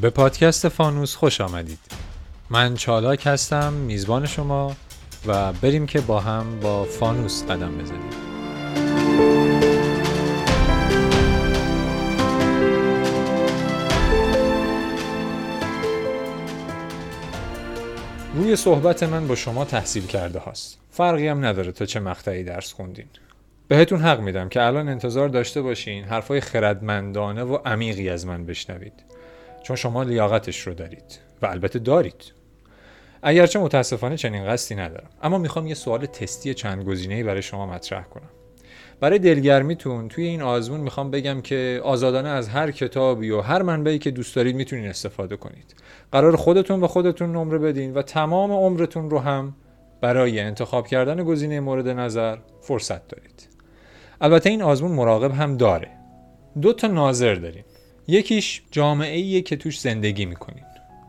به پادکست فانوس خوش آمدید. من چالاک هستم میزبان شما و بریم که با هم با فانوس قدم بزنیم. روی صحبت من با شما تحصیل کرده هاست. فرقی هم نداره تا چه مقطعی درس خوندین. بهتون حق میدم که الان انتظار داشته باشین حرفای خردمندانه و عمیقی از من بشنوید. چون شما لیاقتش رو دارید و البته دارید. اگرچه متاسفانه چنین قصدی ندارم. اما می‌خوام یه سوال تستی چند گزینه‌ای برای شما مطرح کنم. برای دلگرمیتون توی این آزمون می‌خوام بگم که آزادانه از هر کتابی و هر منبعی که دوست دارید می‌تونین استفاده کنید. قرار خودتون به خودتون نمره بدین و تمام عمرتون رو هم برای انتخاب کردن گزینه مورد نظر فرصت دارید. البته این آزمون مراقب هم داره. دو تا ناظر داریم. یکیش جامعه ایه که توش زندگی می‌کنین.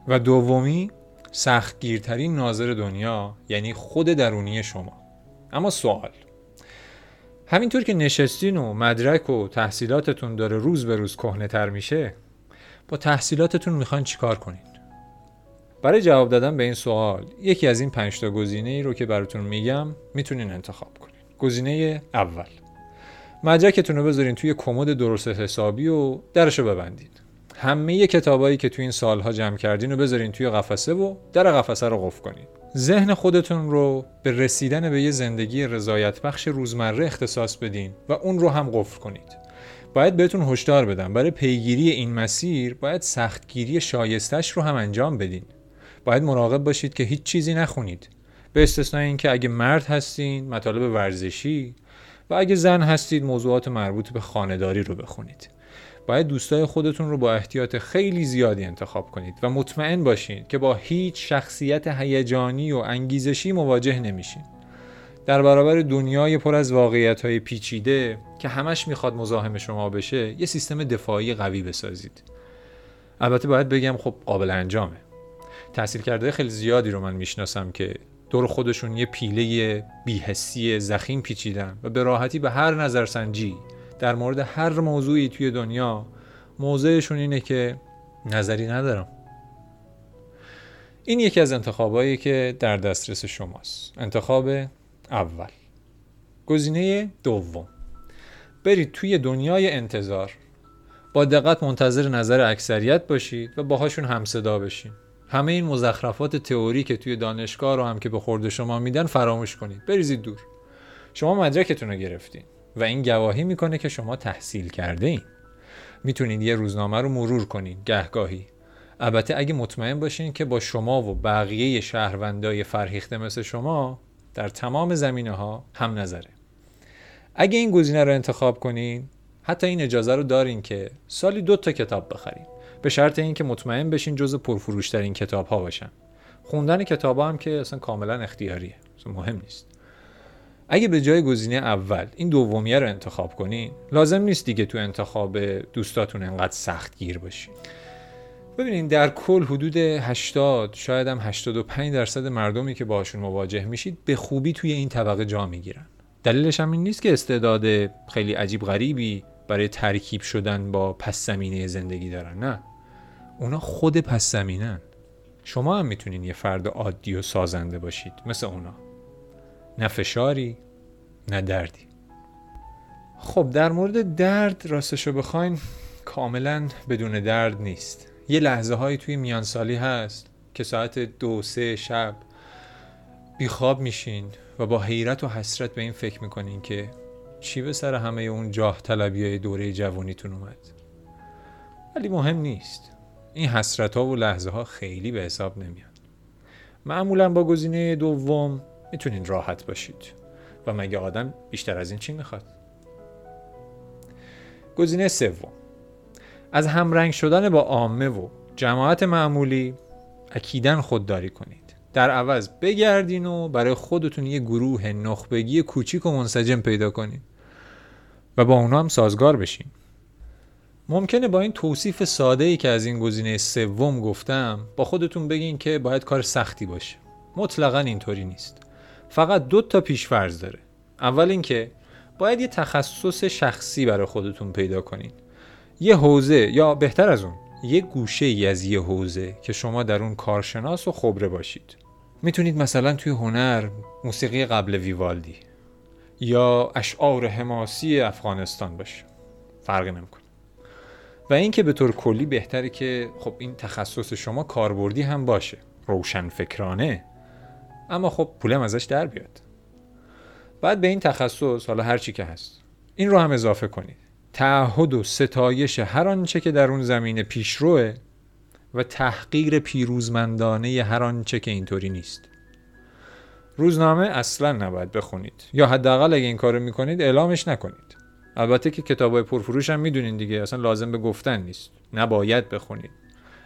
و دومی سختگیرترین ناظر دنیا یعنی خود درونی شما. اما سوال. همینطور که نشستین و مدرک و تحصیلاتتون داره روز به روز کهنه تر میشه با تحصیلاتتون می‌خواین چیکار کنین؟ برای جواب دادن به این سوال یکی از این پنج تا گزینه ای رو که براتون میگم می‌تونین انتخاب کنین. گزینه اول. مدرکتون رو بذارین توی کمد درست حسابی و درشو ببندین همه کتابایی که توی این سالها جمع کردین رو بذارین توی قفسه و در قفسه رو قفل کنین. ذهن خودتون رو به رسیدن به یه زندگی رضایت بخش روزمره اختصاص بدین و اون رو هم قفل کنید. باید بهتون هشدار بدم برای پیگیری این مسیر باید سختگیری شایستش رو هم انجام بدین. باید مراقب باشید که هیچ چیزی نخونید. به استثنای اینکه اگه مرد هستین مطالب ورزشی و اگه زن هستید موضوعات مربوط به خانهداری رو بخونید. باید دوستای خودتون رو با احتیاط خیلی زیادی انتخاب کنید و مطمئن باشید که با هیچ شخصیت هیجانی و انگیزشی مواجه نمیشین. در برابر دنیای پر از واقعیت های پیچیده که همش می‌خواد مزاحم شما بشه یه سیستم دفاعی قوی بسازید. البته باید بگم خب قابل انجامه. تحصیل کرده خیلی زیادی رو من می‌شناسم که دور خودشون یه پیله بیهسی زخیم پیچیدن و به راحتی به هر نظرسنجی در مورد هر موضوعی توی دنیا موضعشون اینه که نظری ندارم. این یکی از انتخابایی که در دسترس شماست. انتخاب اول. گزینه دوم. برید توی دنیای انتظار. با دقت منتظر نظر اکثریت باشید و باهاشون همصدا بشین. همه این مزخرفات تئوری که توی دانشگاه رو هم که به خورد شما میدن فراموش کنید. بریزید دور. شما مدرکتون رو گرفتین و این گواهی می‌کنه که شما تحصیل کرده این می‌تونید یه روزنامه رو مرور کنید گهگاهی. البته اگه مطمئن باشین که با شما و بقیه شهروندای فرهیخته مثل شما در تمام زمینه ها هم نظره. اگه این گزینه رو انتخاب کنین حتی این اجازه رو دارین که سالی دو تا کتاب بخرین. به شرط اینکه مطمئن بشین جز پرفروشترین کتاب ها باشن. خوندن کتاب ها هم که اصلا کاملا اختیاریه. اصلا مهم نیست. اگه به جای گزینه اول این دومیه رو انتخاب کنین لازم نیست دیگه تو انتخاب دوستاتون انقدر سخت گیر باشین. ببینین در کل حدود 80 شاید هم 85 درصد مردمی که باشون مواجه میشید به خوبی توی این طبقه جا می‌گیرن. دلیلش هم این نیست که استعداد خیلی عجیب غریبی برای ترکیب شدن با پس زمینه زندگی دارن نه. اونا خود پس زمینن. شما هم می‌تونین یه فرد عادی و سازنده باشید. مثل اونا. نه فشاری نه دردی. خب در مورد درد راستشو بخواین کاملا بدون درد نیست. یه لحظه هایی توی میانسالی هست که ساعت دو سه شب بیخواب میشین و با حیرت و حسرت به این فکر می‌کنین که چی به سر همه اون جاه طلبی های دوره جوانیتون اومد. ولی مهم نیست. این حسرت ها و لحظه ها خیلی به حساب نمیاد. معمولا با گزینه دوم می‌تونین راحت باشید و مگه آدم بیشتر از این چی می‌خواد؟ گزینه سوم. از همرنگ شدن با عامه و جماعت معمولی اکیدن خودداری کنید. در عوض بگردین و برای خودتون یه گروه نخبگی کوچیک و منسجم پیدا کنید و با اونا هم سازگار بشین. ممکنه با این توصیف ساده ای که از این گزینه سوم گفتم با خودتون بگین که باید کار سختی باشه. مطلقا اینطوری نیست. فقط دو تا پیشفرض داره. اول اینکه باید یه تخصص شخصی برای خودتون پیدا کنین. یه حوزه یا بهتر از اون یه گوشه ای از یه حوزه که شما در اون کارشناس و خبره باشید. می‌تونید مثلا توی هنر موسیقی قبل ویوالدی یا اشعار حماسی افغانستان باشه. فرقی نمی‌کنه. و اینکه به طور کلی بهتره که خب این تخصص شما کاربردی هم باشه. روشن فکرانه. اما خب پولم ازش در بیاد. بعد به این تخصص حالا هر چی که هست. این رو هم اضافه کنید. تعهد و ستایش هر آنچه که در اون زمینه پیشروه و تحقیر پیروزمندانه هر آنچه که اینطوری نیست. روزنامه اصلا نباید بخونید. یا حداقل اگه این کارو می‌کنید اعلامش نکنید. البته که کتابای پرفروش هم می‌دونین دیگه اصلا لازم به گفتن نیست نباید بخونید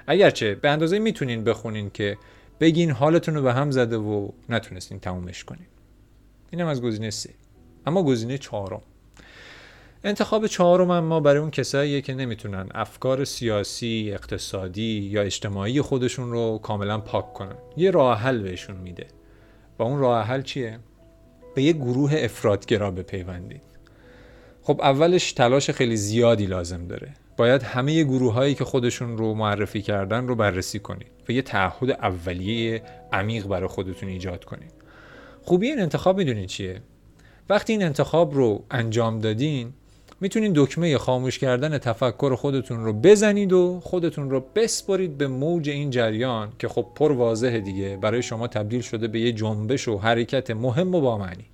اگرچه به اندازه می‌تونین بخونین که بگین حالتون رو به هم زده و نتونستین تمومش کنین اینم از گزینه سه اما گزینه چهارم انتخاب چهارم ما برای اون کساییه که نمی‌تونن افکار سیاسی، اقتصادی یا اجتماعی خودشون رو کاملا پاک کنن. یه راه حل بهشون میده. و اون راه حل چیه؟ به یه گروه افرادگرا بپیوندید. خب اولش تلاش خیلی زیادی لازم داره. باید همه گروه هایی که خودشون رو معرفی کردن رو بررسی کنید و یه تعهد اولیه عمیق برای خودتون ایجاد کنید. خوبی این انتخاب می‌دونید چیه؟ وقتی این انتخاب رو انجام دادین می‌تونین دکمه خاموش کردن تفکر خودتون رو بزنید و خودتون رو بسپرید به موج این جریان که خب پر واضحه دیگه برای شما تبدیل شده به یه جنبش و حرکت مهم و با معنی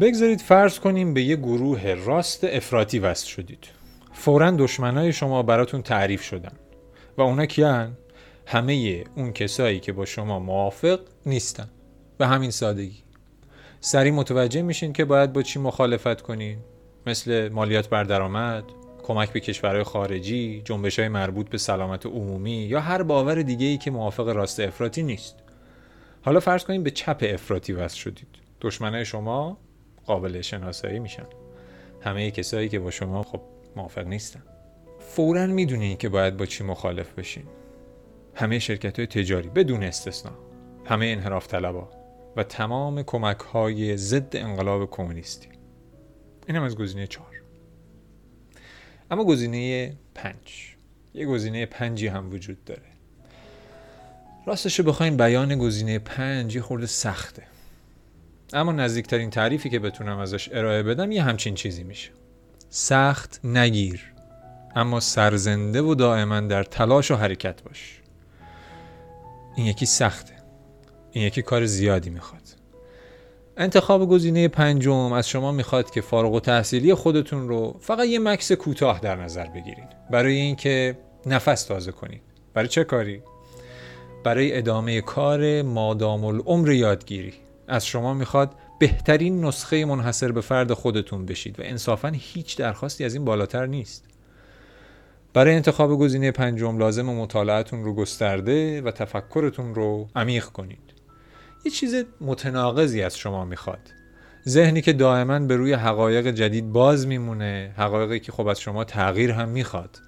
بگذارید فرض کنیم به یه گروه راست افراطی وصل شدید. فورا دشمنای شما براتون تعریف شدن. و اونا کیان؟ همه اون کسایی که با شما موافق نیستن. به همین سادگی. سریع متوجه میشین که باید با چی مخالفت کنین؟ مثل مالیات بر درآمد، کمک به کشورهای خارجی، جنبش های مربوط به سلامت عمومی یا هر باور دیگه ای که موافق راست افراطی نیست. حالا فرض کنیم به چپ افراطی وصل شدید. دشمنای شما قابل شناسایی میشن. همه کسایی که با شما خب موافق نیستن. فورا می‌دونین که باید با چی مخالف بشین. همه شرکت های تجاری بدون استثنا. همه انحراف طلبا و تمام کمک های ضد انقلاب کمونیستی. اینم از گزینه چهار اما گزینه پنج یه گزینه پنجی هم وجود داره راستش رو بخواین بیان گزینه پنج یه خورده سخته اما نزدیکترین تعریفی که بتونم ازش ارائه بدم یه همچین چیزی میشه. سخت نگیر اما سرزنده و دائما در تلاش و حرکت باش. این یکی سخته. این یکی کار زیادی می‌خواد. انتخاب گزینه پنجم از شما می‌خواد که فارغ و تحصیلی خودتون رو فقط یه مکس کوتاه در نظر بگیرید برای اینکه نفس تازه کنید برای چه کاری؟ برای ادامه کار مادام العمر یادگیری. از شما می‌خواد بهترین نسخه منحصر به فرد خودتون بشید و انصافا هیچ درخواستی از این بالاتر نیست. برای انتخاب گزینه پنجم لازم مطالعتون رو گسترده و تفکرتون رو عمیق کنید. یه چیز متناقضی از شما می‌خواد. ذهنی که دائما به روی حقایق جدید باز میمونه حقایقی که خب از شما تغییر هم می‌خواد.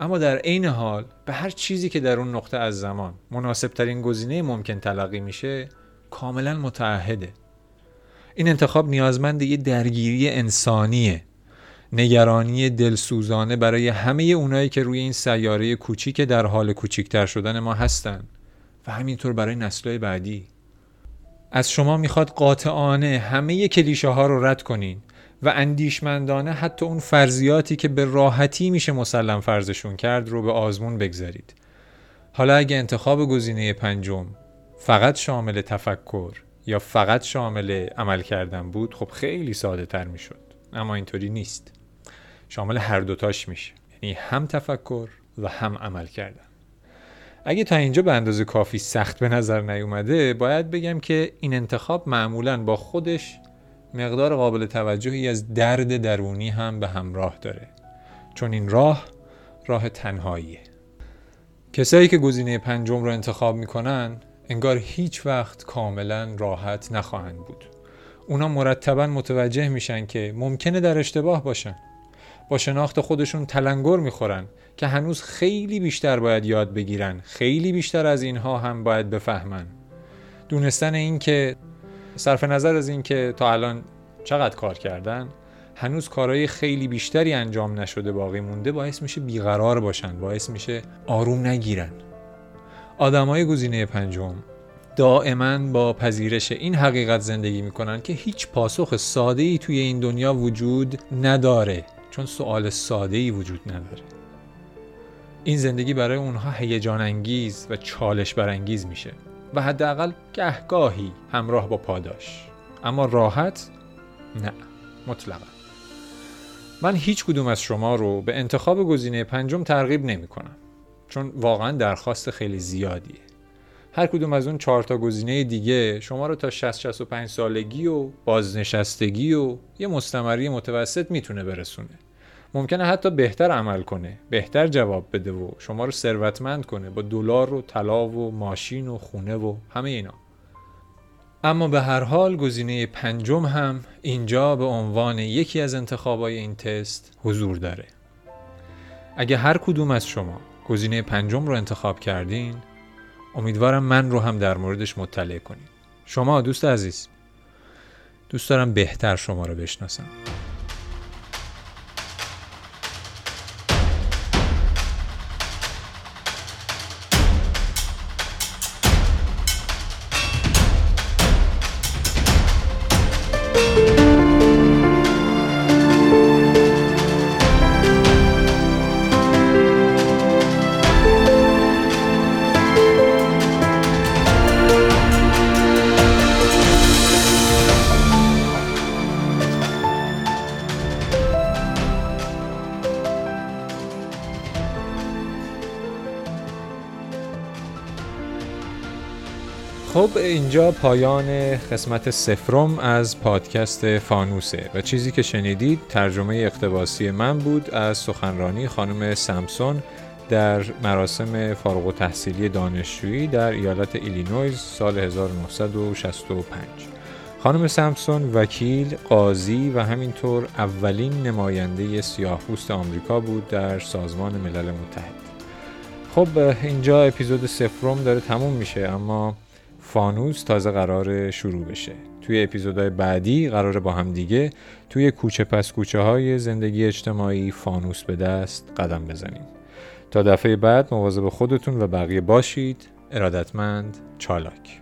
اما در عین حال به هر چیزی که در اون نقطه از زمان مناسب ترین گزینه ممکن تلقی میشه کاملا متعهده. این انتخاب نیازمند یه درگیری انسانیه نگرانی دلسوزانه برای همه اونایی که روی این سیاره کوچیک در حال کوچیکتر شدن ما هستن و همینطور برای نسلهای بعدی. از شما می‌خواد قاطعانه همه کلیشه ها رو رد کنین و اندیشمندانه حتی اون فرضیاتی که به راحتی میشه مسلم فرضشون کرد رو به آزمون بگذارید. حالا اگه انتخاب گزینه پنجم فقط شامل تفکر یا فقط شامل عمل کردن بود خب خیلی ساده تر می‌شد. اما اینطوری نیست. شامل هر دوتاش میشه. یعنی هم تفکر و هم عمل کردن. اگه تا اینجا به اندازه کافی سخت به نظر نیومده باید بگم که این انتخاب معمولا با خودش مقدار قابل توجهی از درد درونی هم به همراه داره. چون این راه راه تنهاییه. کسایی که گزینه پنجم رو انتخاب می‌کنن انگار هیچ وقت کاملا راحت نخواهند بود. اونا مرتبا متوجه میشن که ممکنه در اشتباه باشن. با شناخت خودشون تلنگر می‌خورن که هنوز خیلی بیشتر باید یاد بگیرن. خیلی بیشتر از اینها هم باید بفهمن. دونستن این که صرف نظر از این که تا الان چقدر کار کردن هنوز کارهای خیلی بیشتری انجام نشده باقی مونده باعث میشه بیقرار باشن باعث میشه آروم نگیرن. آدمای گزینه پنجم دائما با پذیرش این حقیقت زندگی می‌کنن که هیچ پاسخ ساده ای توی این دنیا وجود نداره چون سوال ساده ای وجود نداره. این زندگی برای اونها هیجان انگیز و چالش برانگیز میشه و حداقل گهگاهی همراه با پاداش. اما راحت؟ نه مطلقا. من هیچ کدوم از شما رو به انتخاب گزینه پنجم ترغیب نمی کنم چون واقعا درخواست خیلی زیادیه. هر کدوم از اون چهار تا گزینه دیگه شما رو تا 60 65 سالگی و بازنشستگی و یه مستمری متوسط می‌تونه برسونه. ممکنه حتی بهتر عمل کنه بهتر جواب بده و شما رو ثروتمند کنه با دلار و طلا و ماشین و خونه و همه اینا. اما به هر حال گزینه پنجم هم اینجا به عنوان یکی از انتخابای این تست حضور داره. اگه هر کدوم از شما گزینه پنجم رو انتخاب کردین؟ امیدوارم من رو هم در موردش مطلع کنید شما دوست عزیز دوست دارم بهتر شما رو بشناسم. خب اینجا پایان قسمت صفرم از پادکست فانوسه و چیزی که شنیدید ترجمه اقتباسی من بود از سخنرانی خانم سامسون در مراسم فارغ‌التحصیلی دانشجویی در ایالت ایلینویز سال 1965 خانم سامسون وکیل، قاضی و همینطور اولین نماینده سیاهپوست آمریکا بود در سازمان ملل متحد. خب اینجا اپیزود سفرم داره تموم میشه اما فانوس تازه قرار شروع بشه. توی اپیزودهای بعدی قرار با هم دیگه توی کوچه پس کوچه های زندگی اجتماعی فانوس به دست قدم بزنیم. تا دفعه بعد مواظب خودتون و بقیه باشید. ارادتمند چالاک.